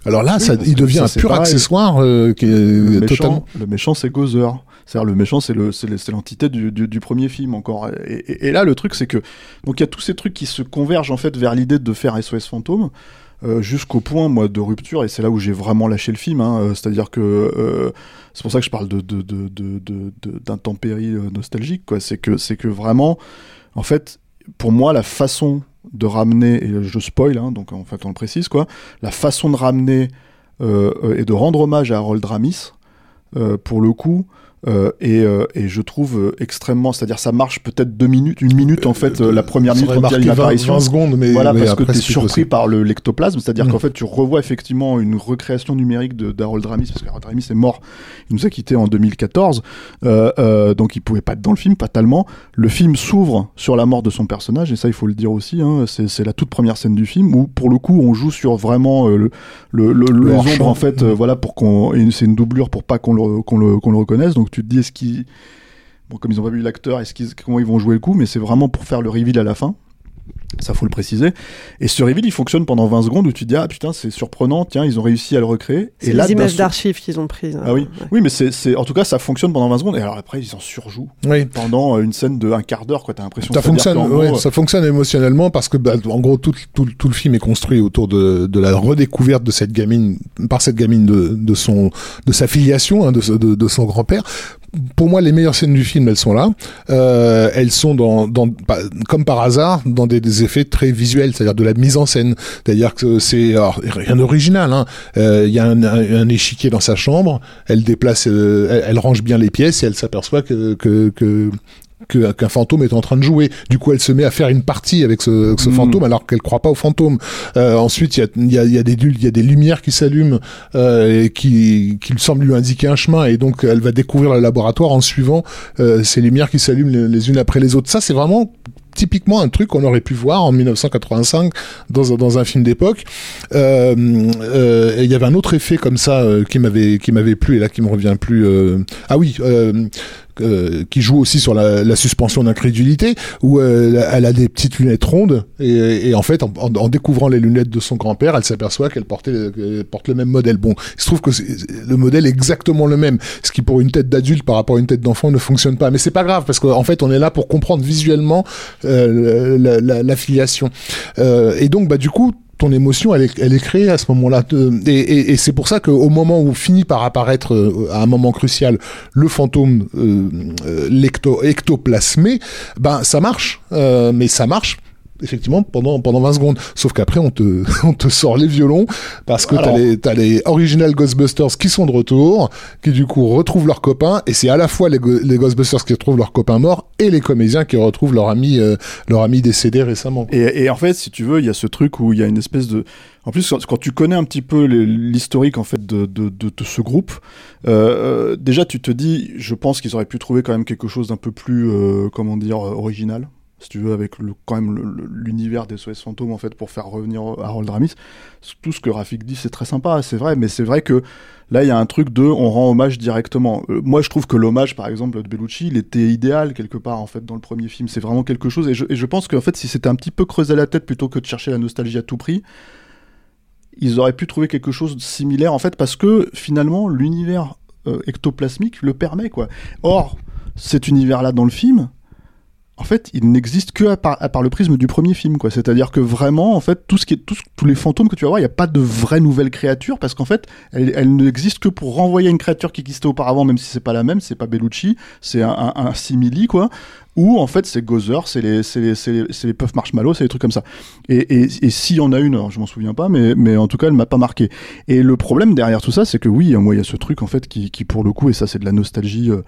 Alors là, ça, il devient ça, un pur pareil. accessoire euh, qui est le totalement. méchant, le méchant c'est Gozer. C'est-à-dire le méchant c'est le c'est le- c'est l'entité du, du, du premier film encore. Et, et- et là le truc c'est que donc il y a tous ces trucs qui se convergent en fait vers l'idée de faire SOS fantôme. euh, jusqu'au point moi de rupture et c'est là où j'ai vraiment lâché le film hein, euh, c'est-à-dire que euh, c'est pour ça que je parle de de de de de- de- d'intempéries euh, nostalgiques quoi c'est que c'est que vraiment en fait pour moi la façon de ramener et je spoil hein, donc en fait on le précise quoi la façon de ramener euh, euh, et de rendre hommage à Harold Ramis euh, pour le coup euh, et, euh, et je trouve euh, extrêmement c'est-à-dire ça marche peut-être deux minutes une minute en fait la première minute quand il y a une marqué 20 apparition. 20 secondes, mais voilà mais parce que après, tu es c'est plus surpris par le l'ectoplasme c'est-à-dire Mm. qu'en fait tu revois effectivement une recréation numérique de d'Harold Ramis parce qu'Harold Ramis est mort. Il nous a quitté en 2014 euh, euh, donc il pouvait pas être dans le film fatalement. Le film s'ouvre sur la mort de son personnage et ça il faut le dire aussi hein, c'est la toute première scène du film où pour le coup on joue sur vraiment le, le, le, Le les ombres en fait euh, voilà pour qu'on et c'est une doublure pour pas qu'on le qu'on le qu'on le reconnaisse. Donc tu te dis bon comme ils ont pas vu l'acteur comment ils vont jouer le coup mais c'est vraiment pour faire le reveal à la fin Ça faut le préciser. Et ce reveal, il fonctionne pendant 20 secondes où tu te dis ah putain c'est surprenant, tiens ils ont réussi à le recréer. C'est les images d'archives qu'ils ont prises. hein. Ah oui, Ouais. oui mais c'est c'est- en tout cas ça fonctionne pendant 20 secondes et alors après ils en surjouent Oui. pendant euh, une scène de un quart d'heure quoi. T'as l'impression. Ça fonctionne, ouais, gros, euh, ça fonctionne émotionnellement parce que, bah, en gros, tout, tout, tout le film est construit autour de, de la redécouverte de cette gamine, par cette gamine de, de son, de sa filiation, hein, de, de son grand-père. Pour moi, les meilleures scènes du film, elles sont là. Euh, elles sont dans, dans, comme par hasard, dans des, effets très visuels, c'est-à-dire de la mise en scène. C'est-à-dire que c'est rien d'original. hein. Euh, Il y a un, un- un échiquier dans sa chambre. Elle déplace, euh, elle, elle range bien les pièces et elle s'aperçoit que, que, que qu'un fantôme est en train de jouer. Du coup, elle se met à faire une partie avec ce, ce Mm. fantôme alors qu'elle croit pas au fantôme. Euh, ensuite, il y a, y, a, il y, a des, il y a des lumières qui s'allument euh, et qui, qui semblent lui indiquer un chemin. Et donc, elle va découvrir le laboratoire en suivant euh, ces lumières qui s'allument les, les unes après les autres. Ça, c'est vraiment typiquement un truc qu'on aurait pu voir en 1985 dans, dans un film d'époque. Euh, euh, il y avait un autre effet comme ça euh, qui m'avait qui m'avait plu et là qui me revient plus. ah oui. Qui joue aussi sur la, suspension d'incrédulité, où elle a des petites lunettes rondes, et, en fait, en, découvrant les lunettes de son grand-père, elle s'aperçoit qu'elle portait, porte le même modèle. Bon, il se trouve que le modèle est exactement le même, ce qui pour une tête d'adulte par rapport à une tête d'enfant ne fonctionne pas. Mais c'est pas grave, parce qu'en fait, on est là pour comprendre visuellement euh, la, la- la filiation. Euh, et donc, bah, du coup, ton émotion, elle est, elle est créée à ce moment-là. Euh, Et, et, et c'est pour ça qu'au moment où finit par apparaître, euh, à un moment crucial, le fantôme euh, euh, lecto- ectoplasmé, ben ça marche. Mais ça marche effectivement pendant pendant 20 secondes sauf qu'après on te (laughs) on te sort les violons parce que t'as les t'as les original Ghostbusters qui sont de retour qui du coup retrouvent leurs copains et c'est à la fois les, les Ghostbusters qui retrouvent leurs copains morts et les comédiens qui retrouvent leur ami euh, leur ami décédé récemment Et, et en fait, si tu veux, il y a ce truc où il y a une espèce de. En plus, quand, tu connais un petit peu l'historique en fait de, de, de, de ce groupe, euh, euh, déjà tu te dis, je pense qu'ils auraient pu trouver quand même quelque chose d'un peu plus, euh, comment dire, euh, original. Si tu veux, avec le, quand même l'univers des SOS fantômes en fait pour faire revenir Harold Ramis. Tout ce que Rafik dit, c'est très sympa, c'est vrai, mais c'est vrai que là il y a un truc de, on rend hommage directement. Euh, moi, je trouve que l'hommage, par exemple, de Bellucci, il était idéal quelque part en fait dans le premier film. C'est vraiment quelque chose, et je, je pense qu'en fait, si c'était un petit peu creusé la tête plutôt que de chercher la nostalgie à tout prix, ils auraient pu trouver quelque chose de similaire en fait parce que finalement l'univers euh, ectoplasmique le permet quoi. Or cet univers là dans le film en fait, il n'existe que à par, le prisme du premier film, quoi. C'est-à-dire que vraiment, en fait, tout ce qui tous les fantômes que tu vas voir, il n'y a pas de vraie nouvelle créature parce qu'en fait, elle, n'existe que pour renvoyer une créature qui existait auparavant, même si c'est pas la même, c'est pas Bellucci, c'est un, un, simili, quoi. Ou en fait, c'est Gozer, c'est les, c'est les, c'est les, puffs marshmallow, c'est des trucs comme ça. Et, et, et s'il y en a une, alors je m'en souviens pas, mais, mais en tout cas, elle m'a pas marqué. Et le problème derrière tout ça, c'est que oui, moi, il y a ce truc en fait qui, qui pour le coup, et ça, c'est de la nostalgie. euh,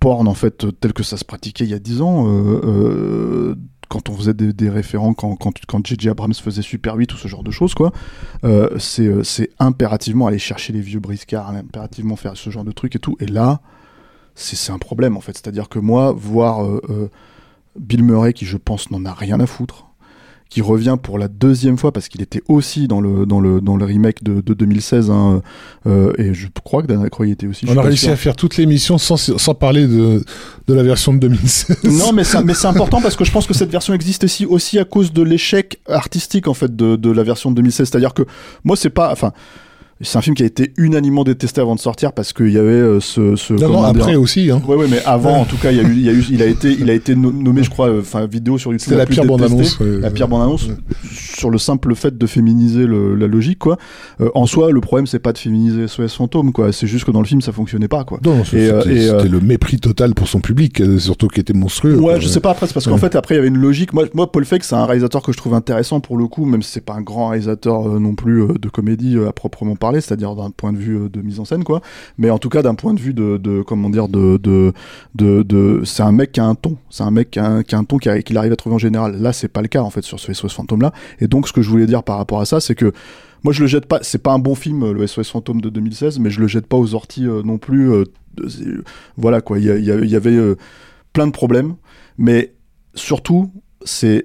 porn en fait tel que ça se pratiquait il y a 10 ans euh, euh, quand on faisait des, référents quand quand J.J. Abrams faisait Super 8 ou ce genre de choses quoi euh, c'est impérativement aller chercher les vieux briscards impérativement faire ce genre de trucs et tout et là c'est un problème en fait c'est à dire que moi voir Bill Murray qui je pense n'en a rien à foutre qui revient pour la deuxième fois parce qu'il était aussi dans le dans le dans le remake de, de 2016 hein, euh, et je crois que Dan Aykroyd était aussi on a réussi sûr. à faire toute l'émission sans, sans parler de, de la version de 2016 Non, mais ça, mais c'est (laughs) important parce que je pense que cette version existe aussi, aussi à cause de l'échec artistique en fait de, de la version de 2016. C'est-à-dire que moi, c'est pas, enfin, c'est un film qui a été unanimement détesté avant de sortir parce qu'il y avait euh, ce, ce non, non, comment dire- après aussi hein. Ouais, ouais, mais avant, Ouais. en tout cas, il y a eu, il y a eu, il a été, il a été no- nommé, je crois, euh, enfin, vidéo sur YouTube. C'était la pire bande-annonce, ouais. La pire bande-annonce sur le simple fait de féminiser le- la logique, quoi. Euh, en soi, le problème, c'est pas de féminiser SOS Fantôme, quoi. C'est juste que dans le film, ça fonctionnait pas, quoi. non, c'était le mépris total pour son public surtout qui était monstrueux Ouais, quoi. je sais pas après, c'est parce qu'en fait après il y avait une logique. Moi, moi Paul Feig, c'est un réalisateur que je trouve intéressant pour le coup, même si c'est pas un grand réalisateur non plus de comédie à proprement parler, c'est-à-dire d'un point de vue euh, de mise en scène quoi. Mais en tout cas d'un point de vue de, comment dire de de de, c'est un mec qui a un ton, c'est un mec qui a un, qui un ton qui qu'il arrive à trouver en général. Là, c'est pas le cas en fait sur ce SOS fantôme là. Et donc ce que je voulais dire par rapport à ça, c'est que moi je le jette pas, c'est pas un bon film le SOS fantôme de 2016, mais je le jette pas aux orties euh, non plus. euh, voilà quoi, il y, avait plein de problèmes, mais surtout, c'est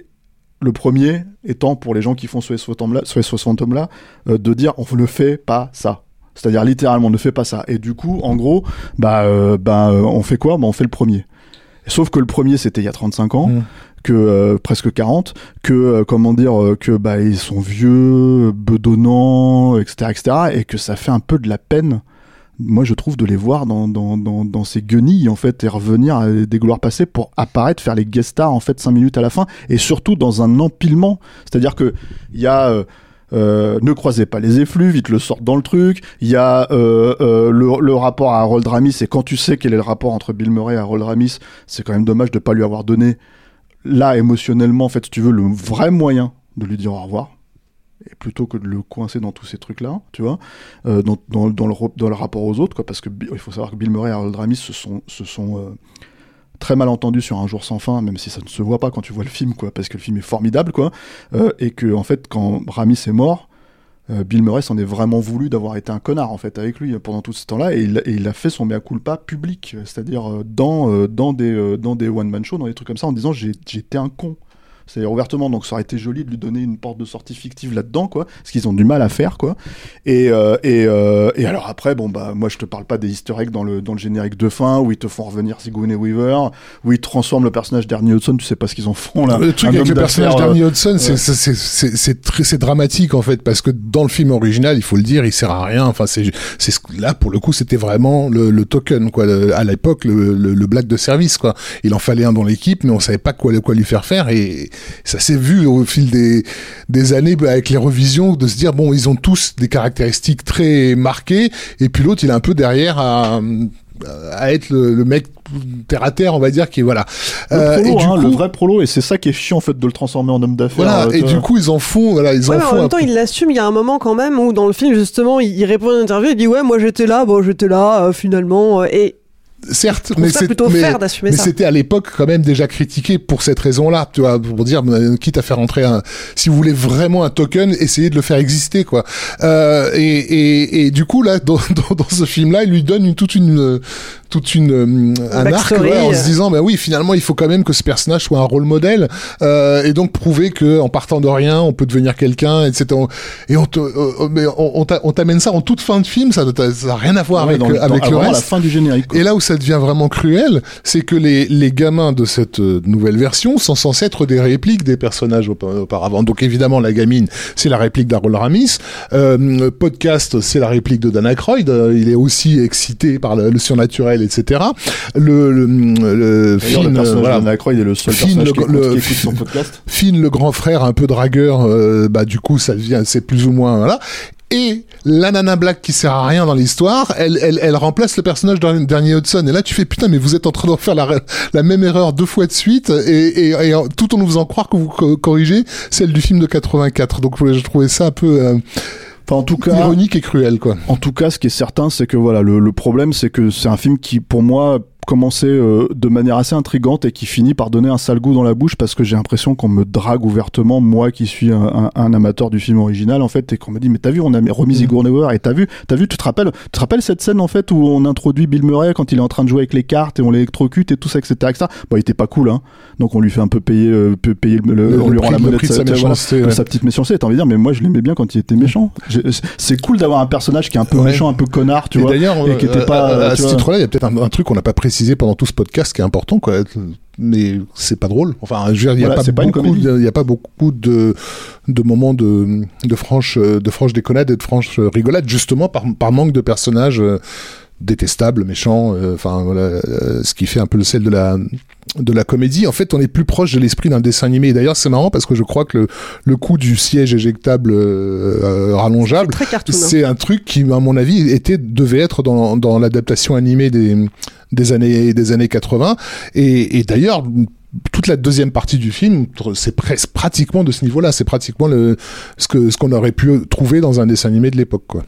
le premier étant pour les gens qui font ce SOS Fantôme-là, ce SOS Fantôme-là, euh, de dire on ne fait pas ça. C'est-à-dire littéralement ne fait pas ça. Et du coup, en gros, bah, euh, bah, euh, on fait quoi? Bah, on fait le premier. Sauf que le premier, c'était il y a 35 ans, Mm. que euh, presque 40, que euh, comment dire, euh, que bah ils sont vieux, bedonnants, etc., etc., et que ça fait un peu de la peine. Moi, je trouve de les voir dans, ces guenilles, en fait, et revenir à des gloires passées pour apparaître, faire les guest stars, en fait, cinq minutes à la fin, et surtout dans un empilement. C'est-à-dire que il y a, euh, euh, ne croisez pas les effluves, vite le sortent dans le truc. Il y a euh, le, rapport à Harold Ramis, et quand tu sais quel est le rapport entre Bill Murray et Harold Ramis, c'est quand même dommage de pas lui avoir donné, là, émotionnellement, en fait, si tu veux, le vrai moyen de lui dire au revoir. Et plutôt que de le coincer dans tous ces trucs-là, tu vois, euh, dans, dans, le, dans le rapport aux autres, quoi, parce que il faut savoir que Bill Murray et Harold Ramis se sont, se sont euh, très mal entendus sur Un jour sans fin, même si ça ne se voit pas quand tu vois le film, quoi, parce que le film est formidable, quoi, euh, et que en fait, quand Ramis est mort, Bill Murray s'en est vraiment voulu d'avoir été un connard en fait avec lui pendant tout ce temps-là et il, a fait son mea culpa public, c'est-à-dire dans dans des dans des one man shows, dans des trucs comme ça, en disant j'étais un con. C'est-à-dire ouvertement, donc ça aurait été joli de lui donner une porte de sortie fictive là-dedans, quoi, ce qu'ils ont du mal à faire, quoi. Et, euh, et, euh, et alors après, bon bah moi je te parle pas des Easter eggs dans le dans le générique de fin où ils te font revenir Sigourney Weaver, où ils transforment le personnage d'Ernie Hudson, tu sais pas ce qu'ils en font là. Le truc avec le personnage d'Ernie euh, Hudson, c'est- ouais. c'est c'est- c'est- c'est c'est dramatique en fait, parce que dans le film original, il faut le dire, il sert à rien. Enfin, c'est c'est ce- là pour le coup, c'était vraiment le, le token quoi. Le- à l'époque, le, le, le black de service quoi. Il en fallait un dans l'équipe, mais on savait pas quoi quoi lui faire faire, et ça s'est vu au fil des des années bah, avec les revisions de se dire bon, ils ont tous des caractéristiques très marquées, et puis l'autre, il est un peu derrière à à être le, le mec terre à terre, on va dire, qui voilà. Le, Euh, prolo, et du hein, le coup- vrai prolo, et c'est ça qui est chiant en fait de le transformer en homme d'affaires. Voilà, euh, et du coup, ils en font, voilà, ils Ouais, en mais en font même un temps, il l'assume. Il y a un moment quand même où dans le film, justement, il, il répond à une interview, il dit ouais, moi j'étais là, bon, j'étais là, euh, finalement, euh, et Certes, mais c'est plutôt mais, d'assumer ça. c'était à l'époque quand même déjà critiqué pour cette raison-là, tu vois, pour dire euh, quitte à faire entrer un, si vous voulez vraiment un token, essayez de le faire exister, quoi. Euh, et, et, et du coup là, dans, (laughs) dans, dans ce film-là, il lui donne une, toute une, toute une, euh, un arc, ouais, en se disant, bah oui, finalement, il faut quand même que ce personnage soit un rôle modèle, euh, et donc prouver que en partant de rien, on peut devenir quelqu'un, etc. Et on te, euh, mais on, on t'a- on t'amène ça en toute fin de film, ça n'a rien à voir Ouais, avec, dans le- dans- avec le reste. la fin du générique. quoi. Et là où ça devient vraiment cruel, c'est que les, les gamins de cette euh, nouvelle version sont censés être des répliques des personnages aupa- auparavant. Donc évidemment, la gamine, c'est la réplique d'Harold Ramis. Euh, podcast, c'est la réplique de Dan Aykroyd. Euh, il est aussi excité par le, le surnaturel, etc. Le, le, le Finn, le personnage voilà. de Dan Aykroyd est le seul Finn, personnage qui, écoute, le- qui écoute son podcast. Finn, le grand frère, un peu dragueur, euh, bah du coup ça devient, c'est plus ou moins voilà. Et la nana black qui sert à rien dans l'histoire, elle, elle, elle remplace le personnage d'un dernier Hudson. Et là tu fais putain mais vous êtes en train de faire la, la même erreur deux fois de suite et, et, et en- tout en nous faisant croire que vous co- corrigez celle du film de 84. Donc je trouvais ça un peu euh, en tout cas, ironique et cruel quoi. En tout cas, ce qui est certain, c'est que voilà, le, le problème, c'est que c'est un film qui, pour moi, commençait euh, de manière assez intrigante et qui finit par donner un sale goût dans la bouche parce que j'ai l'impression qu'on me drague ouvertement, moi qui suis un, un- un amateur du film original, en fait, et qu'on me dit, mais t'as vu, on a remis Sigourney Weaver et t'as vu, t'as vu, tu te rappelles, tu te rappelles cette scène en fait où on introduit Bill Murray quand il est en train de jouer avec les cartes et on l'électrocute et tout ça, etc., etc. Bon, il était pas cool, hein. Donc on lui fait un peu payer, euh, payer le, le- Le- on lui rend la monnaie de de sa sa, voilà, méchanceté, ouais. sa petite méchanceté. T'as envie de dire, mais moi je l'aimais bien quand il était méchant. C'est cool d'avoir un personnage qui est un peu Ouais. méchant, un peu connard, tu et vois, et qui était euh, pas. à, à tu ce titre-là, il y a peut-être un, un truc qu'on n'a pas précisé pendant tout ce podcast qui est important, quoi. Mais c'est pas drôle. Enfin, je veux dire, il y a Voilà, pas c'est pas une beaucoup, comédie. de- il y a pas beaucoup de de moments de de franche de franche déconnade et de franche rigolade, justement par par manque de personnages. Détestables, méchants, euh, enfin voilà, euh, ce qui fait un peu le sel de la de la comédie. En fait, on est plus proche de l'esprit d'un dessin animé. Et D'ailleurs, c'est marrant parce que je crois que le, le coup du siège éjectable euh, rallongeable, hein. c'est un truc qui, à mon avis, était devait être dans, dans l'adaptation animée des, des années des années 80. Et, et d'ailleurs, toute la deuxième partie du film, c'est presque pratiquement de ce niveau-là. C'est pratiquement le ce que ce qu'on aurait pu trouver dans un dessin animé de l'époque, quoi.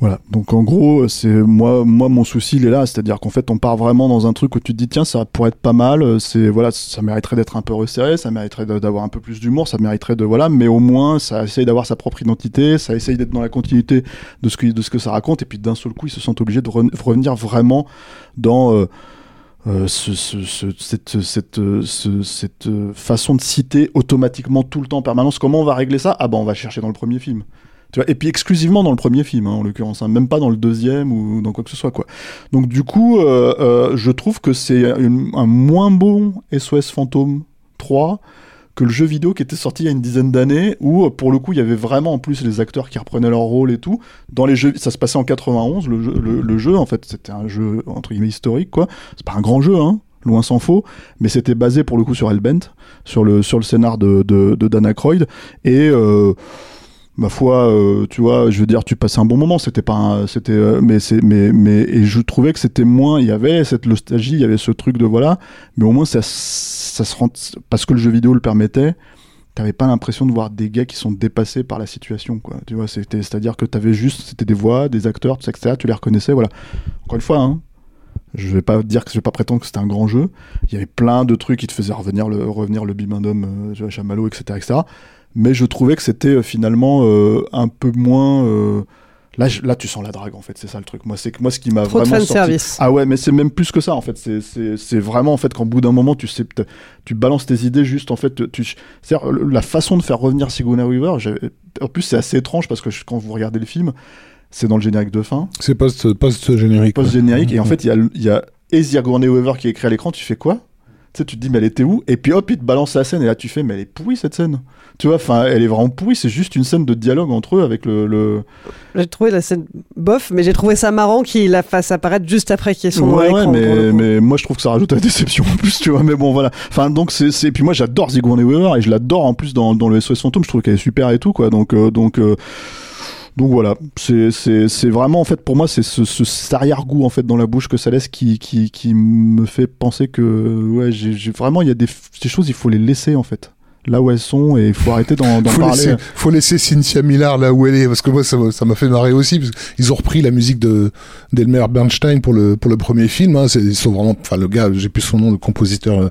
Voilà. Donc en gros, c'est moi, moi mon souci il est là, c'est-à-dire qu'en fait on part vraiment dans un truc où tu te dis tiens ça pourrait être pas mal, c'est voilà ça mériterait d'être un peu resserré, ça mériterait d'avoir un peu plus d'humour, ça mériterait de voilà, mais au moins ça essaye d'avoir sa propre identité, ça essaye d'être dans la continuité de ce que ça raconte. Et puis d'un seul coup ils se sentent obligés de re- revenir vraiment dans euh, euh, ce, ce- ce- cette, cette, euh, façon de citer automatiquement tout le temps en permanence. Comment on va régler ça? Ah bah on va chercher dans le premier film. Et puis exclusivement dans le premier film, hein, en l'occurrence, hein, même pas dans le deuxième ou dans quoi que ce soit. Quoi. Donc du coup, euh, euh, je trouve que c'est un moins bon SOS fantôme 3 que le jeu vidéo qui était sorti il y a une dizaine d'années, où pour le coup il y avait vraiment en plus les acteurs qui reprenaient leur rôle et tout. Dans les jeux, ça se passait en 91, le jeu, en fait c'était un jeu entre guillemets historique quoi. C'est pas un grand jeu hein, loin s'en faut, mais c'était basé pour le coup sur Hellbent, sur le sur le scénar de de, Dan Aykroyd et euh, ma foi, euh, tu vois, je veux dire, tu passais un bon moment. C'était pas, c'était, euh, mais c'est, mais, mais, et je trouvais que c'était moins. Il y avait cette nostalgie, il y avait ce truc de voilà, mais au moins ça, ça se rend, parce que le jeu vidéo le permettait. T'avais pas l'impression de voir des gars qui sont dépassés par la situation, quoi. Tu vois, c'était, c'est-à-dire que t'avais juste, c'était des voix, des acteurs, tout ça, etc. Tu les reconnaissais, voilà. Encore une fois, hein. Je vais pas dire que je vais pas prétendre que c'était un grand jeu. Il y avait plein de trucs qui te faisaient revenir le, revenir le bibendum, euh, Chamallow, etc., etc mais je trouvais que c'était euh, finalement euh, un peu moins euh, là je- là tu sens la drague en fait c'est ça le truc. Moi c'est que moi ce qui m'a Trop de vraiment sorti fanservice. ah ouais mais c'est même plus que ça en fait. C'est c'est c'est vraiment en fait qu'en bout d'un moment tu sais tu balances tes idées juste en fait tu c'est la façon de faire revenir Sigourney Weaver en plus c'est assez étrange parce que je- quand vous regardez le film c'est dans le générique de fin. C'est post, post générique. post générique et en fait il y a y a et Sigourney Weaver qui est écrit à l'écran tu fais quoi? Tu sais, tu te dis, mais elle était où Et puis hop, il te balance la scène, et là tu fais, mais elle est pourrie cette scène. Tu vois, enfin, elle est vraiment pourrie, c'est juste une scène de dialogue entre eux avec le. le... J'ai trouvé la scène bof, mais j'ai trouvé ça marrant qu'il la fasse apparaître juste après qu'il y ait son Ouais, ouais, mais, mais moi je trouve que ça rajoute à la déception en plus, tu vois, mais bon, voilà. Enfin, donc c'est. c'est- Puis moi j'adore Sigourney Weaver, et je l'adore en plus dans, dans le SOS Fantôme, je trouve qu'elle est super et tout, quoi. Donc. euh, donc euh, donc voilà, c'est vraiment en fait pour moi c'est ce, ce, cet arrière-goût en fait dans la bouche que ça laisse qui qui, qui me fait penser que ouais j'ai vraiment il y a des, des choses il faut les laisser en fait là où elles sont et il faut arrêter d'en parler. laisser, faut laisser Cynthia Millard là où elle est parce que moi ça m'a- fait marrer aussi parce qu'ils ont repris la musique de d'Elmer Bernstein pour le pour le premier film hein, c'est ils sont vraiment enfin le gars j'ai plus son nom le compositeur euh,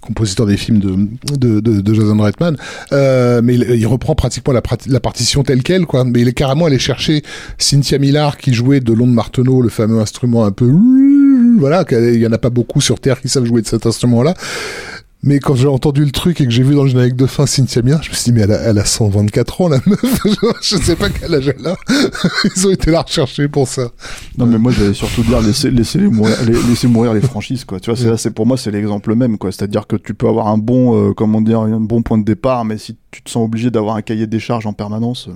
compositeur des films de de, de, de Jason Reitman euh, mais il, il reprend pratiquement la, la partition telle quelle quoi. Mais il est carrément allé chercher Cynthia Millard qui jouait de Lond Marteneau le fameux instrument un peu voilà qu'il y en a pas beaucoup sur terre qui savent jouer de cet instrument là mais quand j'ai entendu le truc et que j'ai vu dans le générique de fin Cynthia Millard, je me suis dit, mais elle a, elle a 124 ans, la meuf. (laughs) je sais pas quel âge elle a. (laughs) Ils ont été la rechercher pour ça. Non mais moi j'allais surtout dire laisser laisser mourir les, laisser mourir les franchises quoi. Tu vois c'est c'est pour moi c'est l'exemple même quoi. C'est-à-dire que tu peux avoir un bon euh, comment dire un bon point de départ mais si tu te sens obligé d'avoir un cahier des charges en permanence euh,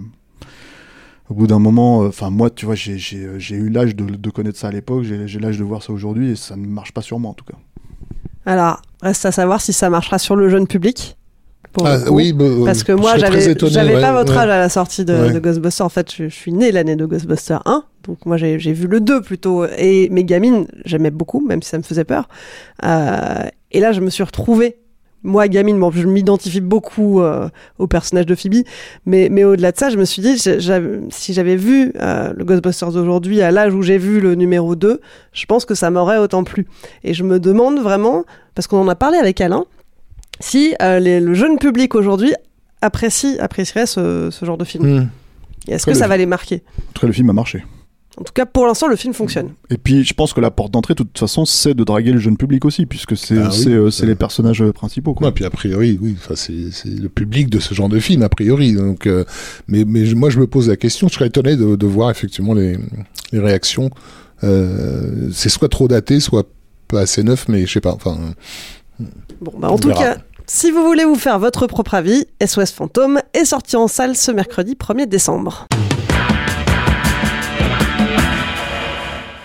au bout d'un moment euh, enfin moi tu vois j'ai j'ai j'ai eu l'âge de, de connaître ça à l'époque, j'ai j'ai l'âge de voir ça aujourd'hui et ça ne marche pas sur moi en tout cas. Alors, reste à savoir si ça marchera sur le jeune public. pour Ah, oui, bah, euh, parce que moi, j'avais ouais, pas votre ouais. âge à la sortie de, Ouais. de Ghostbusters. En fait, je, je suis né l'année de Ghostbusters 1. Donc, moi, j'ai j'ai vu le 2 plutôt. Et mes gamines, j'aimais beaucoup, même si ça me faisait peur. Euh, et là, je me suis retrouvée. Moi, gamine, bon, je m'identifie beaucoup euh, au personnage de Phoebe, mais, mais au-delà de ça, je me suis dit, si j'avais vu euh, le Ghostbusters d'aujourd'hui à l'âge où j'ai vu le numéro 2, je pense que ça m'aurait autant plu. Et je me demande vraiment, parce qu'on en a parlé avec Alain, si euh, les- le jeune public aujourd'hui apprécie, apprécierait ce, ce genre de film. Hmm. Est-ce que le- ça va les marquer? En tout cas le film a marché. En tout cas, pour l'instant, le film fonctionne. Et puis je pense que la porte d'entrée de toute façon c'est de draguer le jeune public aussi puisque c'est Ah oui, euh, les personnages principaux quoi. Ouais, puis a priori, oui, enfin, c'est le public de ce genre de film, a priori. Donc, euh, mais, moi, je me pose la question, je serais étonné de, de voir effectivement les, les réactions. Euh, c'est soit trop daté, soit pas assez neuf, mais je sais pas. Enfin, Bon, bah, en tout verra. cas, si vous voulez vous faire votre propre avis, SOS Fantôme est sorti en salle ce mercredi 1er décembre.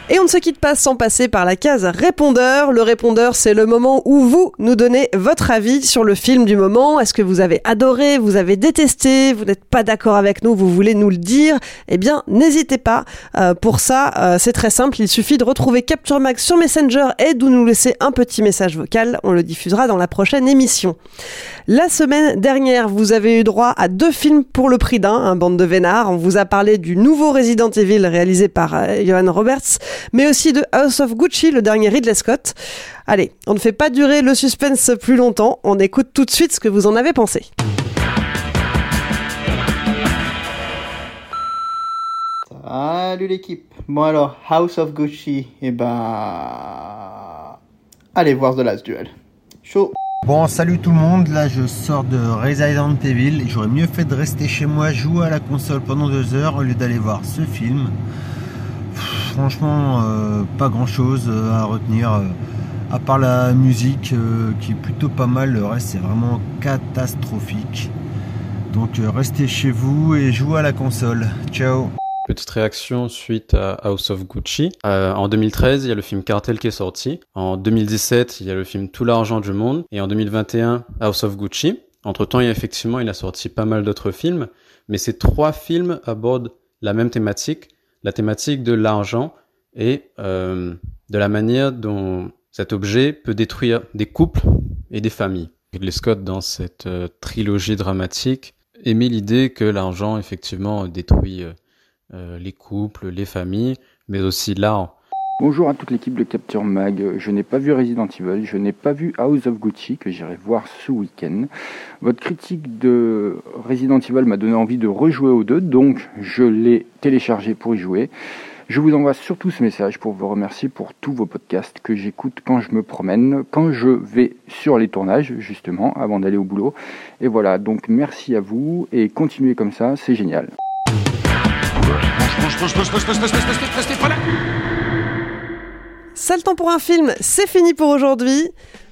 Et on ne se quitte pas sans passer par la case répondeur. Le répondeur, c'est le moment où vous nous donnez votre avis sur le film du moment. Est-ce que vous avez adoré, vous avez détesté, vous n'êtes pas d'accord avec nous, vous voulez nous le dire? Eh bien, n'hésitez pas. Euh, pour ça, euh, c'est très simple. Il suffit de retrouver Capture Max sur Messenger et de nous laisser un petit message vocal. On le diffusera dans la prochaine émission. La semaine dernière, vous avez eu droit à deux films pour le prix d'un, un bande de vénards. On vous a parlé du nouveau Resident Evil réalisé par euh, Johan Roberts, mais aussi de House of Gucci, le dernier Ridley Scott. Allez, on ne fait pas durer le suspense plus longtemps, on écoute tout de suite ce que vous en avez pensé. Salut l'équipe. Bon alors, House of Gucci, et ben... Allez voir The Last Duel. Chaud. Bon, salut tout le monde, là je sors de Resident Evil j'aurais mieux fait de rester chez moi jouer à la console pendant deux heures au lieu d'aller voir ce film. Franchement, euh, pas grand chose à retenir. euh. À part la musique euh, qui est plutôt pas mal, le reste c'est vraiment catastrophique. Donc euh, restez chez vous et jouez à la console. Ciao Petite réaction suite à House of Gucci. Euh, en 2013, il y a le film Cartel qui est sorti. En 2017, il y a le film Tout l'argent du monde. Et en 2021, House of Gucci. Entre-temps, il a effectivement, il a sorti pas mal d'autres films. Mais ces trois films abordent la même thématique, la thématique de l'argent et euh, de la manière dont cet objet peut détruire des couples et des familles. Ridley Scott, dans cette euh, trilogie dramatique, émet l'idée que l'argent, effectivement, détruit euh, les couples, les familles, mais aussi l'art. Bonjour à toute l'équipe de Capture Mag. Je n'ai pas vu Resident Evil, je n'ai pas vu House of Gucci que j'irai voir ce week-end. Votre critique de Resident Evil m'a donné envie de rejouer aux deux, donc je l'ai téléchargé pour y jouer. Je vous envoie surtout ce message pour vous remercier pour tous vos podcasts que j'écoute quand je me promène, quand je vais sur les tournages justement, avant d'aller au boulot. Et voilà, donc merci à vous et continuez comme ça, c'est génial. Sale temps pour un film, c'est fini pour aujourd'hui.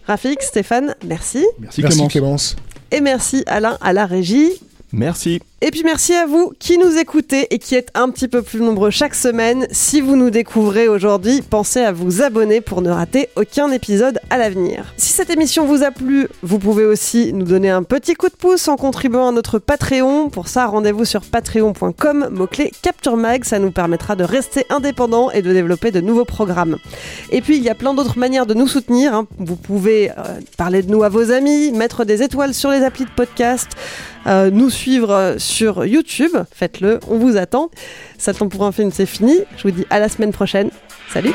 Rafik, Stéphane, merci. Merci, Merci Clémence. Clémence. Et merci Alain à la régie. Merci. Et puis merci à vous qui nous écoutez et qui êtes un petit peu plus nombreux chaque semaine. Si vous nous découvrez aujourd'hui, pensez à vous abonner pour ne rater aucun épisode à l'avenir. Si cette émission vous a plu, vous pouvez aussi nous donner un petit coup de pouce en contribuant à notre Patreon. Pour ça, rendez-vous sur patreon.com, mot-clé Capture Mag, ça nous permettra de rester indépendants et de développer de nouveaux programmes. Et puis il y a plein d'autres manières de nous soutenir. hein. Vous pouvez euh, parler de nous à vos amis, mettre des étoiles sur les applis de podcast, euh, nous suivre euh, sur YouTube. Faites-le, on vous attend. Ça temps pour un film, c'est fini. Je vous dis à la semaine prochaine. Salut